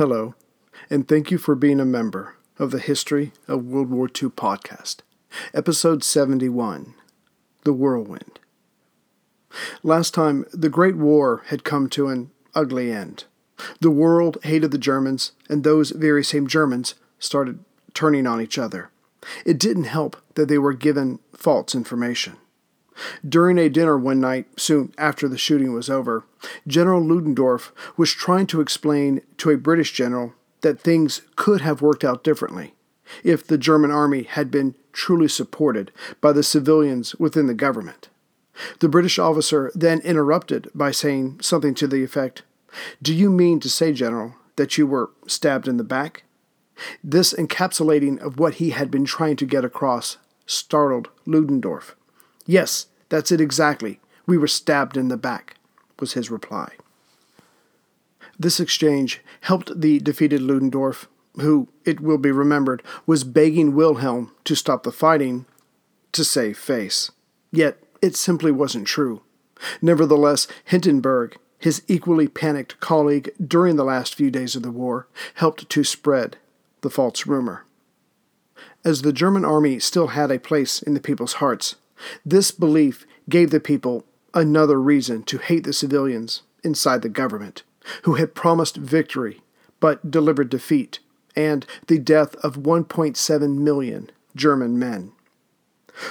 Hello, and thank you for being a member of the History of World War II podcast, episode 71 The Whirlwind. Last time, the Great War had come to an ugly end. The world hated the Germans, and those very same Germans started turning on each other. It didn't help that they were given false information. During a dinner one night, soon after the shooting was over, General Ludendorff was trying to explain to a British general that things could have worked out differently if the German army had been truly supported by the civilians within the government. The British officer then interrupted by saying something to the effect Do you mean to say, General, that you were stabbed in the back? This encapsulating of what he had been trying to get across startled Ludendorff. Yes, that's it exactly. We were stabbed in the back, was his reply. This exchange helped the defeated Ludendorff, who, it will be remembered, was begging Wilhelm to stop the fighting, to save face. Yet it simply wasn't true. Nevertheless, Hindenburg, his equally panicked colleague during the last few days of the war, helped to spread the false rumor. As the German army still had a place in the people's hearts, this belief gave the people another reason to hate the civilians inside the government, who had promised victory but delivered defeat and the death of 1.7 million German men.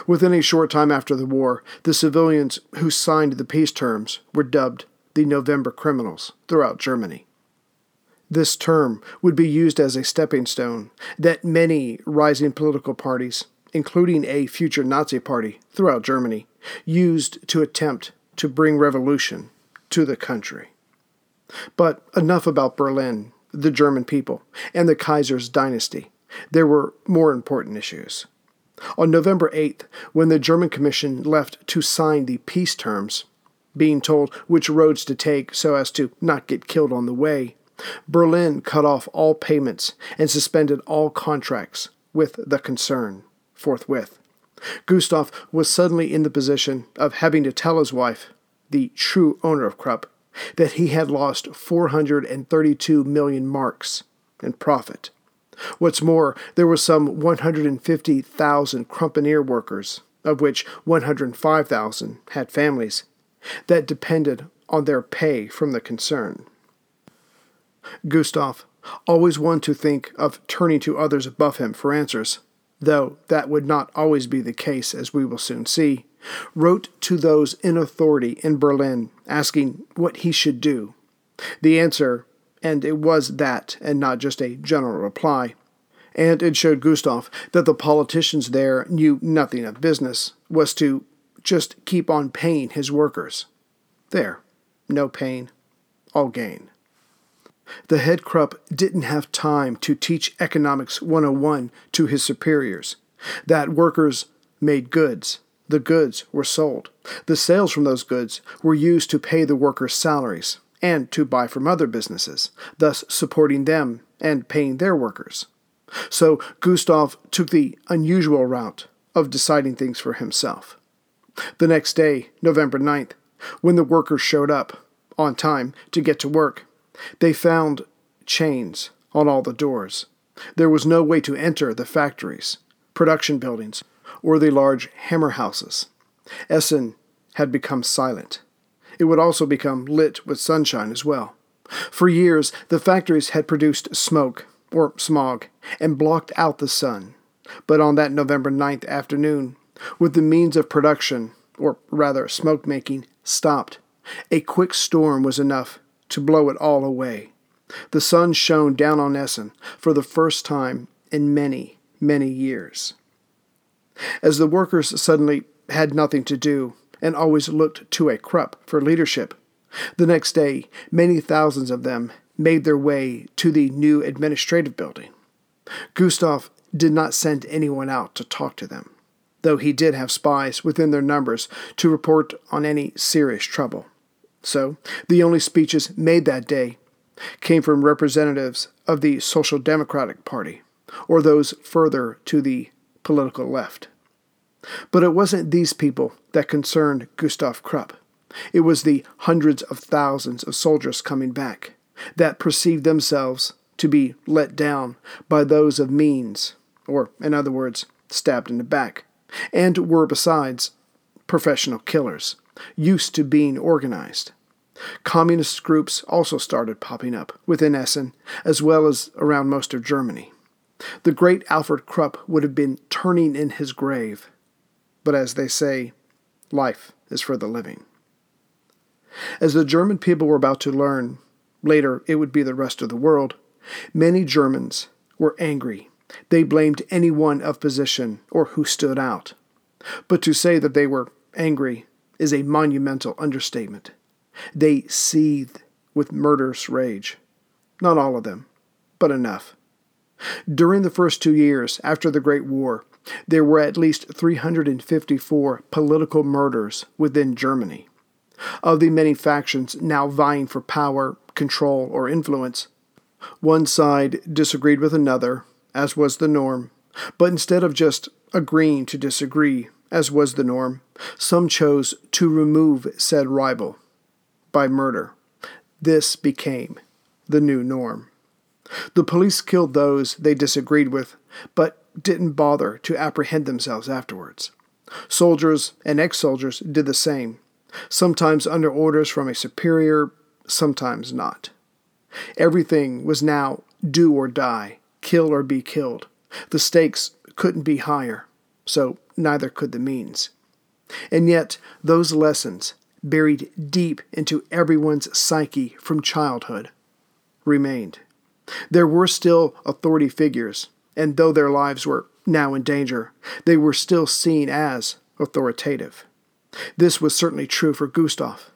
Within a short time after the war, the civilians who signed the peace terms were dubbed the November criminals throughout Germany. This term would be used as a stepping stone that many rising political parties, including a future Nazi party throughout Germany, used to attempt to bring revolution to the country. But enough about Berlin, the German people, and the Kaiser's dynasty. There were more important issues. On November 8th, when the German Commission left to sign the peace terms, being told which roads to take so as to not get killed on the way, Berlin cut off all payments and suspended all contracts with the concern forthwith. Gustav was suddenly in the position of having to tell his wife, the true owner of Krupp, that he had lost 432 million marks in profit. What's more, there were some 150,000 Kruppianer workers, of which 105,000 had families, that depended on their pay from the concern. Gustav, always one to think of turning to others above him for answers, though that would not always be the case, as we will soon see, wrote to those in authority in Berlin asking what he should do. The answer, and it was that and not just a general reply, and it showed Gustav that the politicians there knew nothing of business, was to just keep on paying his workers. There, no pain, all gain. The head Krupp didn't have time to teach Economics 101 to his superiors. That workers made goods. The goods were sold. The sales from those goods were used to pay the workers' salaries and to buy from other businesses, thus supporting them and paying their workers. So Gustav took the unusual route of deciding things for himself. The next day, November 9th, when the workers showed up on time to get to work, they found chains on all the doors. There was no way to enter the factories, production buildings, or the large hammer houses. Essen had become silent. It would also become lit with sunshine as well. For years, the factories had produced smoke, or smog, and blocked out the sun. But on that November 9th afternoon, with the means of production, or rather smoke making, stopped, a quick storm was enough to blow it all away. The sun shone down on Essen for the first time in many, many years. As the workers suddenly had nothing to do and always looked to a Krupp for leadership, the next day many thousands of them made their way to the new administrative building. Gustav did not send anyone out to talk to them, though he did have spies within their numbers to report on any serious trouble. So, the only speeches made that day came from representatives of the Social Democratic Party, or those further to the political left. But it wasn't these people that concerned Gustav Krupp. It was the hundreds of thousands of soldiers coming back that perceived themselves to be let down by those of means, or, in other words, stabbed in the back, and were, besides, professional killers, used to being organized. Communist groups also started popping up within Essen, as well as around most of Germany. The great Alfred Krupp would have been turning in his grave. But as they say, life is for the living. As the German people were about to learn, later it would be the rest of the world, many Germans were angry. They blamed anyone of position or who stood out. But to say that they were angry is a monumental understatement. They seethed with murderous rage. Not all of them, but enough. During the first two years after the Great War, there were at least 354 political murders within Germany. Of the many factions now vying for power, control, or influence, one side disagreed with another, as was the norm, but instead of just agreeing to disagree, as was the norm, some chose to remove said rival by murder. This became the new norm. The police killed those they disagreed with, but didn't bother to apprehend themselves afterwards. Soldiers and ex soldiers did the same, sometimes under orders from a superior, sometimes not. Everything was now do or die, kill or be killed. The stakes couldn't be higher, so neither could the means. And yet, those lessons, buried deep into everyone's psyche from childhood, remained. There were still authority figures, and though their lives were now in danger, they were still seen as authoritative. This was certainly true for Gustav,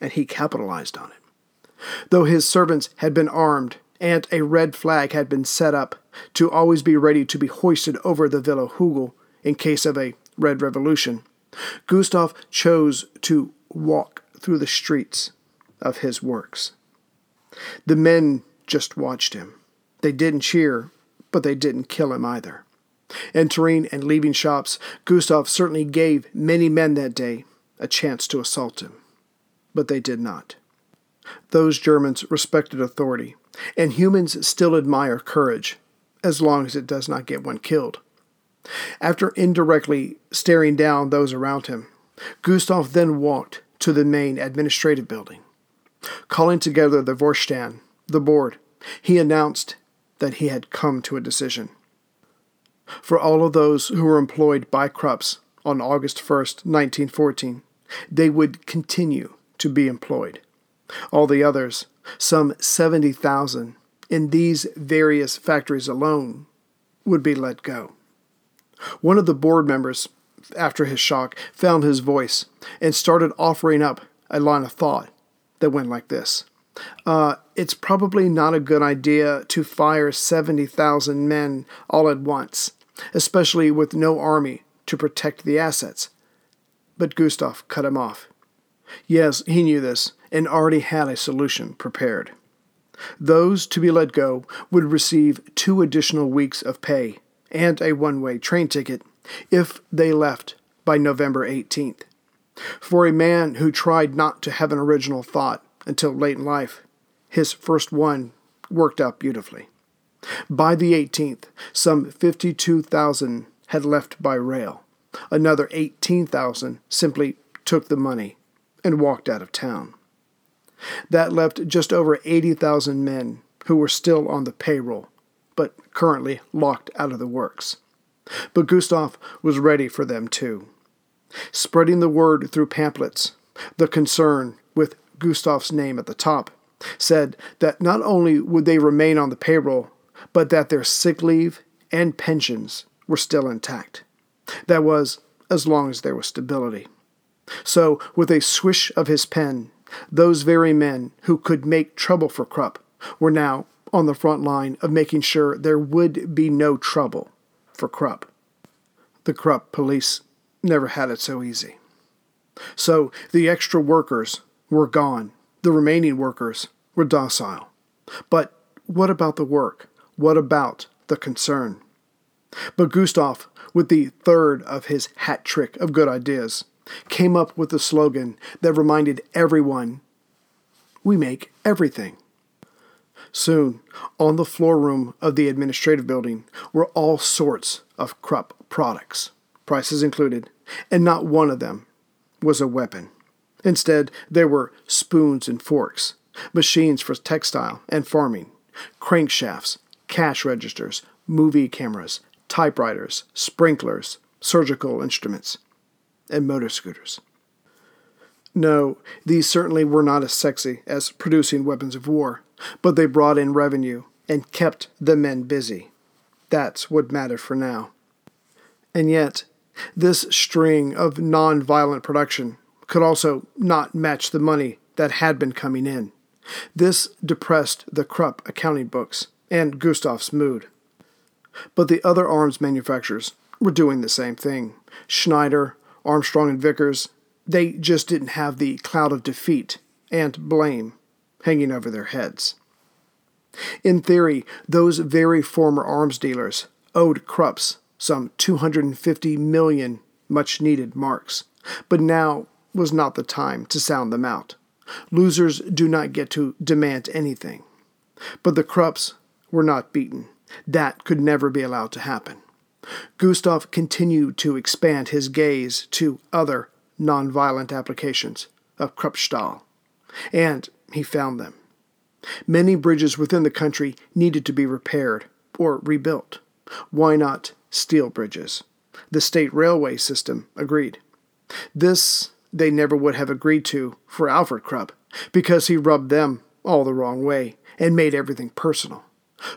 and he capitalized on it. Though his servants had been armed and a red flag had been set up to always be ready to be hoisted over the Villa Hugel in case of a Red Revolution, Gustav chose to walk through the streets of his works. The men just watched him. They didn't cheer, but they didn't kill him either. Entering and leaving shops, Gustav certainly gave many men that day a chance to assault him, but they did not. Those Germans respected authority, and humans still admire courage, as long as it does not get one killed. After indirectly staring down those around him, Gustav then walked to the main administrative building. Calling together the Vorstand, the board, he announced that he had come to a decision. For all of those who were employed by Krupps on August 1st, 1914, they would continue to be employed. All the others, some 70,000 in these various factories alone, would be let go. One of the board members, after his shock, found his voice and started offering up a line of thought that went like this uh, It's probably not a good idea to fire 70,000 men all at once, especially with no army to protect the assets. But Gustav cut him off. Yes, he knew this and already had a solution prepared. Those to be let go would receive two additional weeks of pay and a one way train ticket if they left by November 18th. For a man who tried not to have an original thought until late in life, his first one worked out beautifully. By the 18th, some 52,000 had left by rail. Another 18,000 simply took the money and walked out of town. That left just over 80,000 men who were still on the payroll but currently locked out of the works. But Gustav was ready for them too. Spreading the word through pamphlets, the concern, with Gustav's name at the top, said that not only would they remain on the payroll, but that their sick leave and pensions were still intact. That was, as long as there was stability. So, with a swish of his pen, those very men who could make trouble for Krupp were now on the front line of making sure there would be no trouble for Krupp. The Krupp police never had it so easy. So the extra workers were gone. The remaining workers were docile. But what about the work? What about the concern? But Gustav, with the third of his hat trick of good ideas, came up with a slogan that reminded everyone we make everything. Soon, On the floor room of the administrative building were all sorts of Krupp products, prices included, and not one of them was a weapon. Instead, there were spoons and forks, machines for textile and farming, crankshafts, cash registers, movie cameras, typewriters, sprinklers, surgical instruments, and motor scooters. No, these certainly were not as sexy as producing weapons of war, but they brought in revenue and kept the men busy. That's what mattered for now. And yet, this string of non violent production could also not match the money that had been coming in. This depressed the Krupp accounting books and Gustav's mood. But the other arms manufacturers were doing the same thing. Schneider, Armstrong, and Vickers, they just didn't have the cloud of defeat and blame hanging over their heads. In theory, those very former arms dealers owed Krupps some 250 million much needed marks, but now was not the time to sound them out. Losers do not get to demand anything. But the Krupps were not beaten. That could never be allowed to happen. Gustav continued to expand his gaze to other nonviolent applications of Kruppstahl, and he found them. Many bridges within the country needed to be repaired or rebuilt. Why not steel bridges? The state railway system agreed. This they never would have agreed to for Alfred Krupp, because he rubbed them all the wrong way and made everything personal.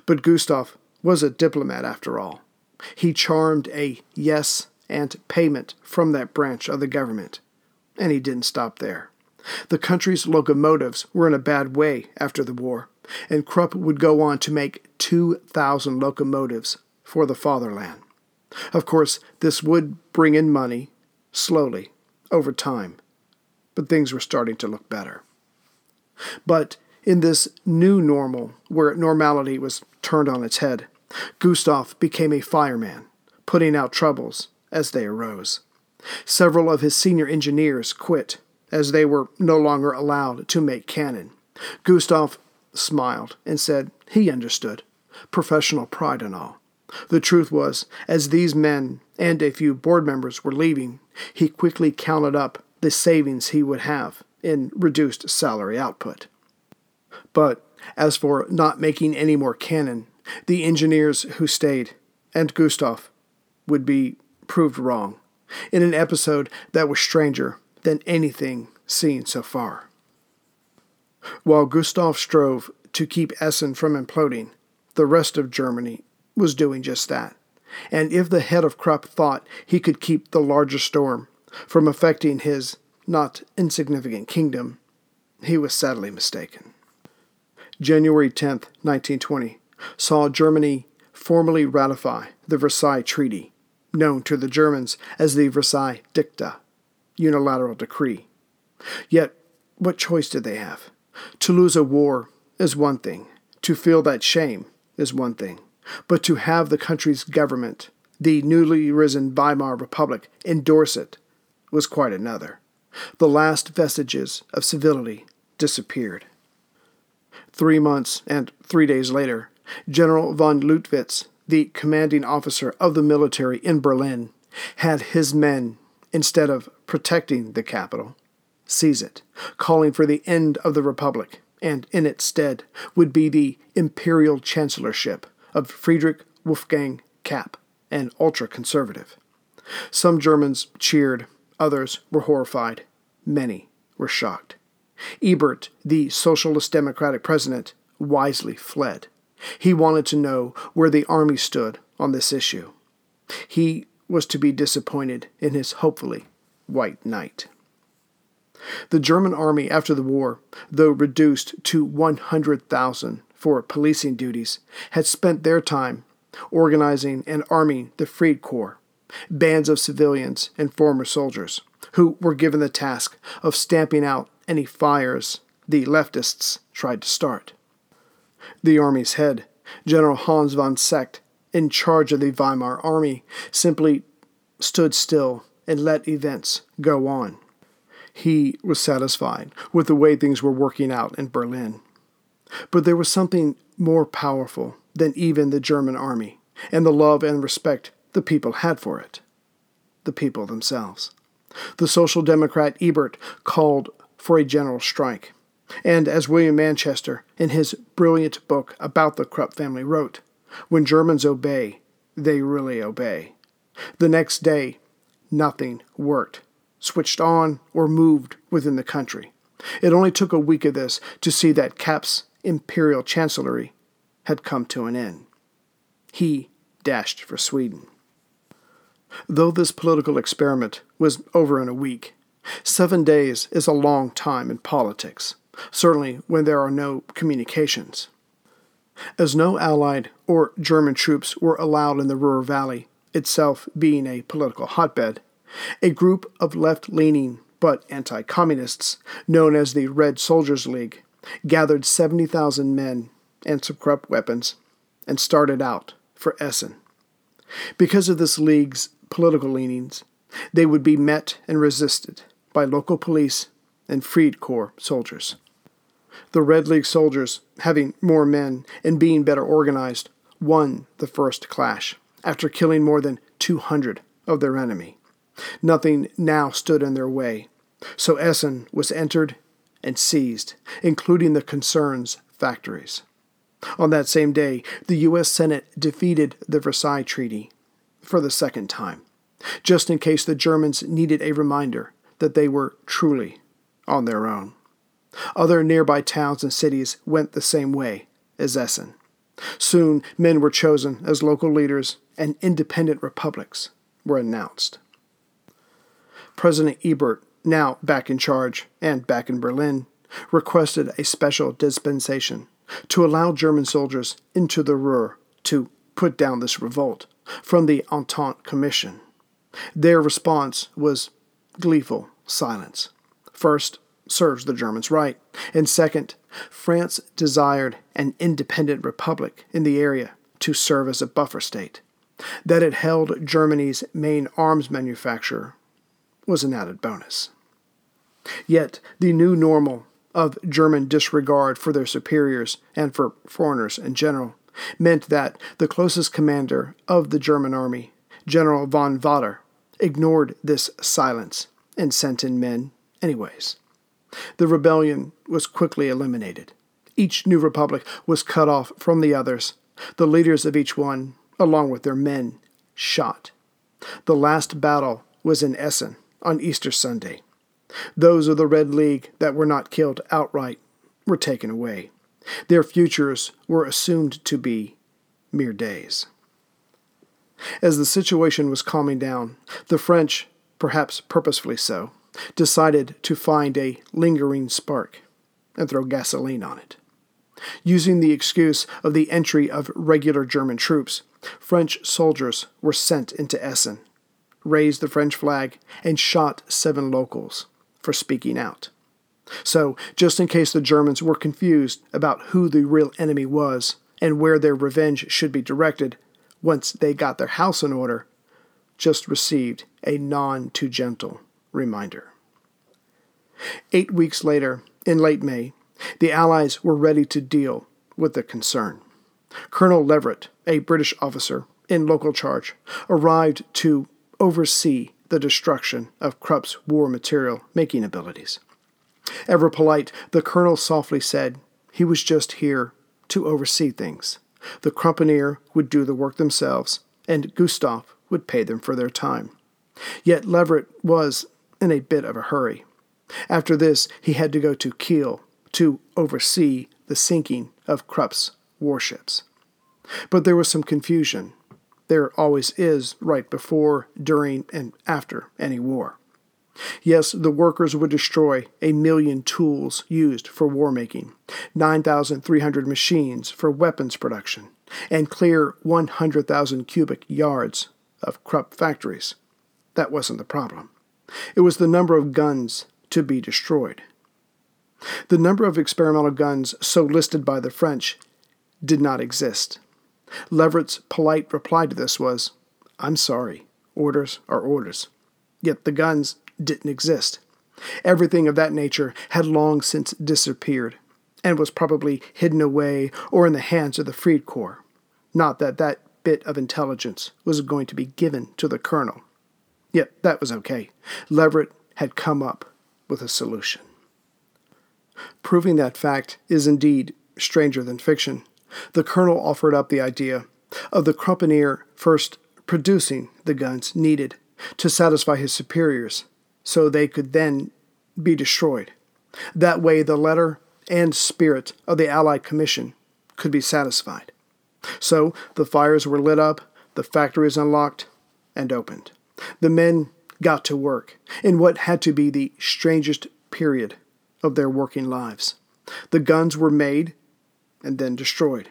But Gustav was a diplomat after all. He charmed a yes and payment from that branch of the government. And he didn't stop there. The country's locomotives were in a bad way after the war, and Krupp would go on to make 2,000 locomotives for the fatherland. Of course, this would bring in money, slowly, over time, but things were starting to look better. But in this new normal, where normality was turned on its head, Gustav became a fireman, putting out troubles as they arose. Several of his senior engineers quit, as they were no longer allowed to make cannon. Gustav smiled and said he understood, professional pride and all. The truth was, as these men and a few board members were leaving, he quickly counted up the savings he would have in reduced salary output. But as for not making any more cannon, the engineers who stayed, and Gustav, would be proved wrong in an episode that was stranger than anything seen so far. While Gustav strove to keep Essen from imploding, the rest of Germany was doing just that. And if the head of Krupp thought he could keep the larger storm from affecting his not insignificant kingdom, he was sadly mistaken. January 10, 1920, saw Germany formally ratify the Versailles Treaty, known to the Germans as the Versailles Diktat, unilateral decree. Yet, what choice did they have? To lose a war is one thing, to feel that shame is one thing, but to have the country's government, the newly risen Weimar Republic, endorse it was quite another. The last vestiges of civility disappeared. Three months and three days later, General von Luttwitz, the commanding officer of the military in Berlin, had his men, instead of protecting the capital, seize it, calling for the end of the Republic, and in its stead would be the imperial chancellorship of Friedrich Wolfgang Kapp, an ultra conservative. Some Germans cheered, others were horrified, many were shocked. Ebert, the Socialist Democratic president, wisely fled. He wanted to know where the army stood on this issue. He was to be disappointed in his hopefully white knight. The German army after the war, though reduced to 100,000 for policing duties, had spent their time organizing and arming the Freikorps, bands of civilians and former soldiers, who were given the task of stamping out any fires the leftists tried to start. The army's head, General Hans von Seeckt, in charge of the Weimar army, simply stood still and let events go on. He was satisfied with the way things were working out in Berlin. But there was something more powerful than even the German army and the love and respect the people had for it. The people themselves. The Social Democrat Ebert called for a general strike. And as William Manchester, in his brilliant book about the Krupp family, wrote, when Germans obey, they really obey. The next day, nothing worked, switched on, or moved within the country. It only took a week of this to see that Kapp's imperial chancellery had come to an end. He dashed for Sweden. Though this political experiment was over in a week, seven days is a long time in politics, certainly when there are no communications. As no Allied or German troops were allowed in the Ruhr Valley, itself being a political hotbed, a group of left leaning but anti communists, known as the Red Soldiers League, gathered 70,000 men and some Krupp weapons and started out for Essen. Because of this league's political leanings, they would be met and resisted by local police and Freikorps soldiers. The Red League soldiers, having more men and being better organized, won the first clash after killing more than 200 of their enemy. Nothing now stood in their way, so Essen was entered and seized, including the concern's factories. On that same day, the U.S. Senate defeated the Versailles Treaty for the second time, just in case the Germans needed a reminder that they were truly on their own. Other nearby towns and cities went the same way as Essen. Soon, men were chosen as local leaders, and independent republics were announced. President Ebert, now back in charge and back in Berlin, requested a special dispensation to allow German soldiers into the Ruhr to put down this revolt from the Entente Commission. Their response was gleeful silence. First, serves the Germans right, and second, France desired an independent republic in the area to serve as a buffer state. That it held Germany's main arms manufacturer was an added bonus. Yet, the new normal of German disregard for their superiors and for foreigners in general meant that the closest commander of the German army, General von Watter, ignored this silence and sent in men anyways. The rebellion was quickly eliminated. Each new republic was cut off from the others, the leaders of each one, along with their men, shot. The last battle was in Essen on Easter Sunday. Those of the Red League that were not killed outright were taken away. Their futures were assumed to be mere days. As the situation was calming down, the French, perhaps purposefully so, decided to find a lingering spark and throw gasoline on it. Using the excuse of the entry of regular German troops, French soldiers were sent into Essen, raised the French flag, and shot seven locals for speaking out. So, just in case the Germans were confused about who the real enemy was and where their revenge should be directed, once they got their house in order, just received a non too gentle reminder. Eight weeks later, in late May, the Allies were ready to deal with the concern. Colonel Leverett, a British officer in local charge, arrived to oversee the destruction of Krupp's war material making abilities. Ever polite, the colonel softly said he was just here to oversee things. The Kruppianer would do the work themselves, and Gustav would pay them for their time. Yet Leverett was in a bit of a hurry. After this, he had to go to Kiel to oversee the sinking of Krupp's warships. But there was some confusion. There always is right before, during, and after any war. Yes, the workers would destroy a million tools used for war making, 9,300 machines for weapons production, and clear 100,000 cubic yards of Krupp factories. That wasn't the problem. It was the number of guns to be destroyed. The number of experimental guns so listed by the French did not exist. Leverett's polite reply to this was, I'm sorry, orders are orders. Yet the guns didn't exist. Everything of that nature had long since disappeared, and was probably hidden away or in the hands of the Freikorps. Not that that bit of intelligence was going to be given to the colonel. Yet that was okay. Leverett had come up with a solution. Proving that fact is indeed stranger than fiction. The colonel offered up the idea of the Kruppianer first producing the guns needed to satisfy his superiors so they could then be destroyed. That way, the letter and spirit of the Allied Commission could be satisfied. So the fires were lit up, the factories unlocked, and opened. The men got to work in what had to be the strangest period of their working lives. The guns were made and then destroyed.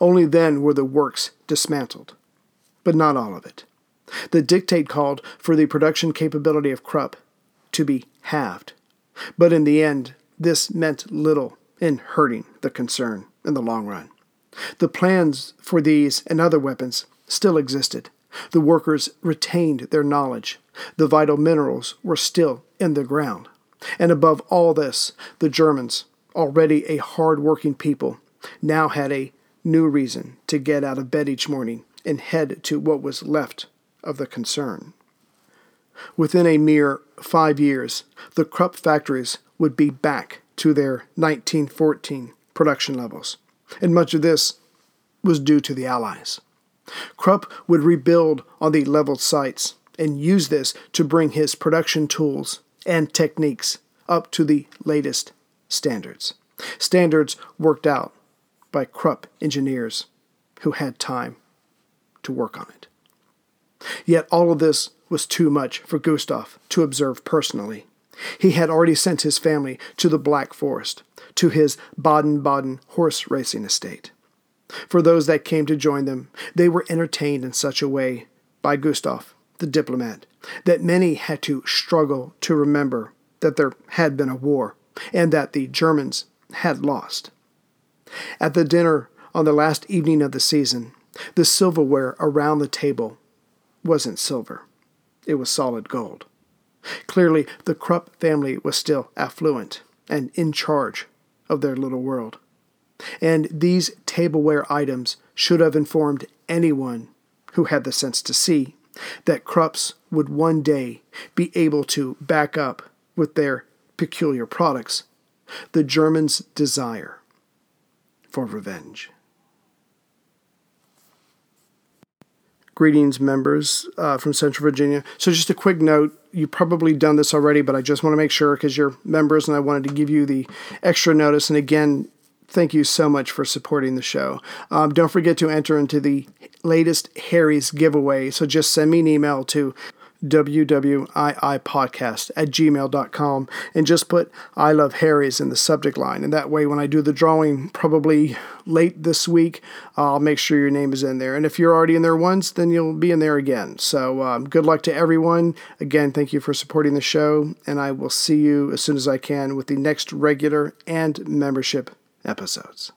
Only then were the works dismantled, but not all of it. The dictate called for the production capability of Krupp to be halved, but in the end, this meant little in hurting the concern in the long run. The plans for these and other weapons still existed. The workers retained their knowledge. The vital minerals were still in the ground. And above all this, the Germans, already a hard working people, now had a new reason to get out of bed each morning and head to what was left of the concern. Within a mere five years, the Krupp factories would be back to their 1914 production levels, and much of this was due to the Allies. Krupp would rebuild on the leveled sites and use this to bring his production tools and techniques up to the latest standards. Standards worked out by Krupp engineers who had time to work on it. Yet all of this was too much for Gustav to observe personally. He had already sent his family to the Black Forest, to his Baden Baden horse racing estate. For those that came to join them, they were entertained in such a way by Gustav, the diplomat, that many had to struggle to remember that there had been a war and that the Germans had lost. At the dinner on the last evening of the season, the silverware around the table wasn't silver, it was solid gold. Clearly, the Krupp family was still affluent and in charge of their little world. And these tableware items should have informed anyone who had the sense to see that Krupps would one day be able to back up with their peculiar products the Germans' desire for revenge. Greetings, members uh, from Central Virginia. So, just a quick note you've probably done this already, but I just want to make sure because you're members and I wanted to give you the extra notice. And again, thank you so much for supporting the show. Um, don't forget to enter into the latest Harry's giveaway. So, just send me an email to wwiipodcast at gmail.com and just put I love Harry's in the subject line. And that way, when I do the drawing, probably late this week, I'll make sure your name is in there. And if you're already in there once, then you'll be in there again. So um, good luck to everyone. Again, thank you for supporting the show. And I will see you as soon as I can with the next regular and membership episodes.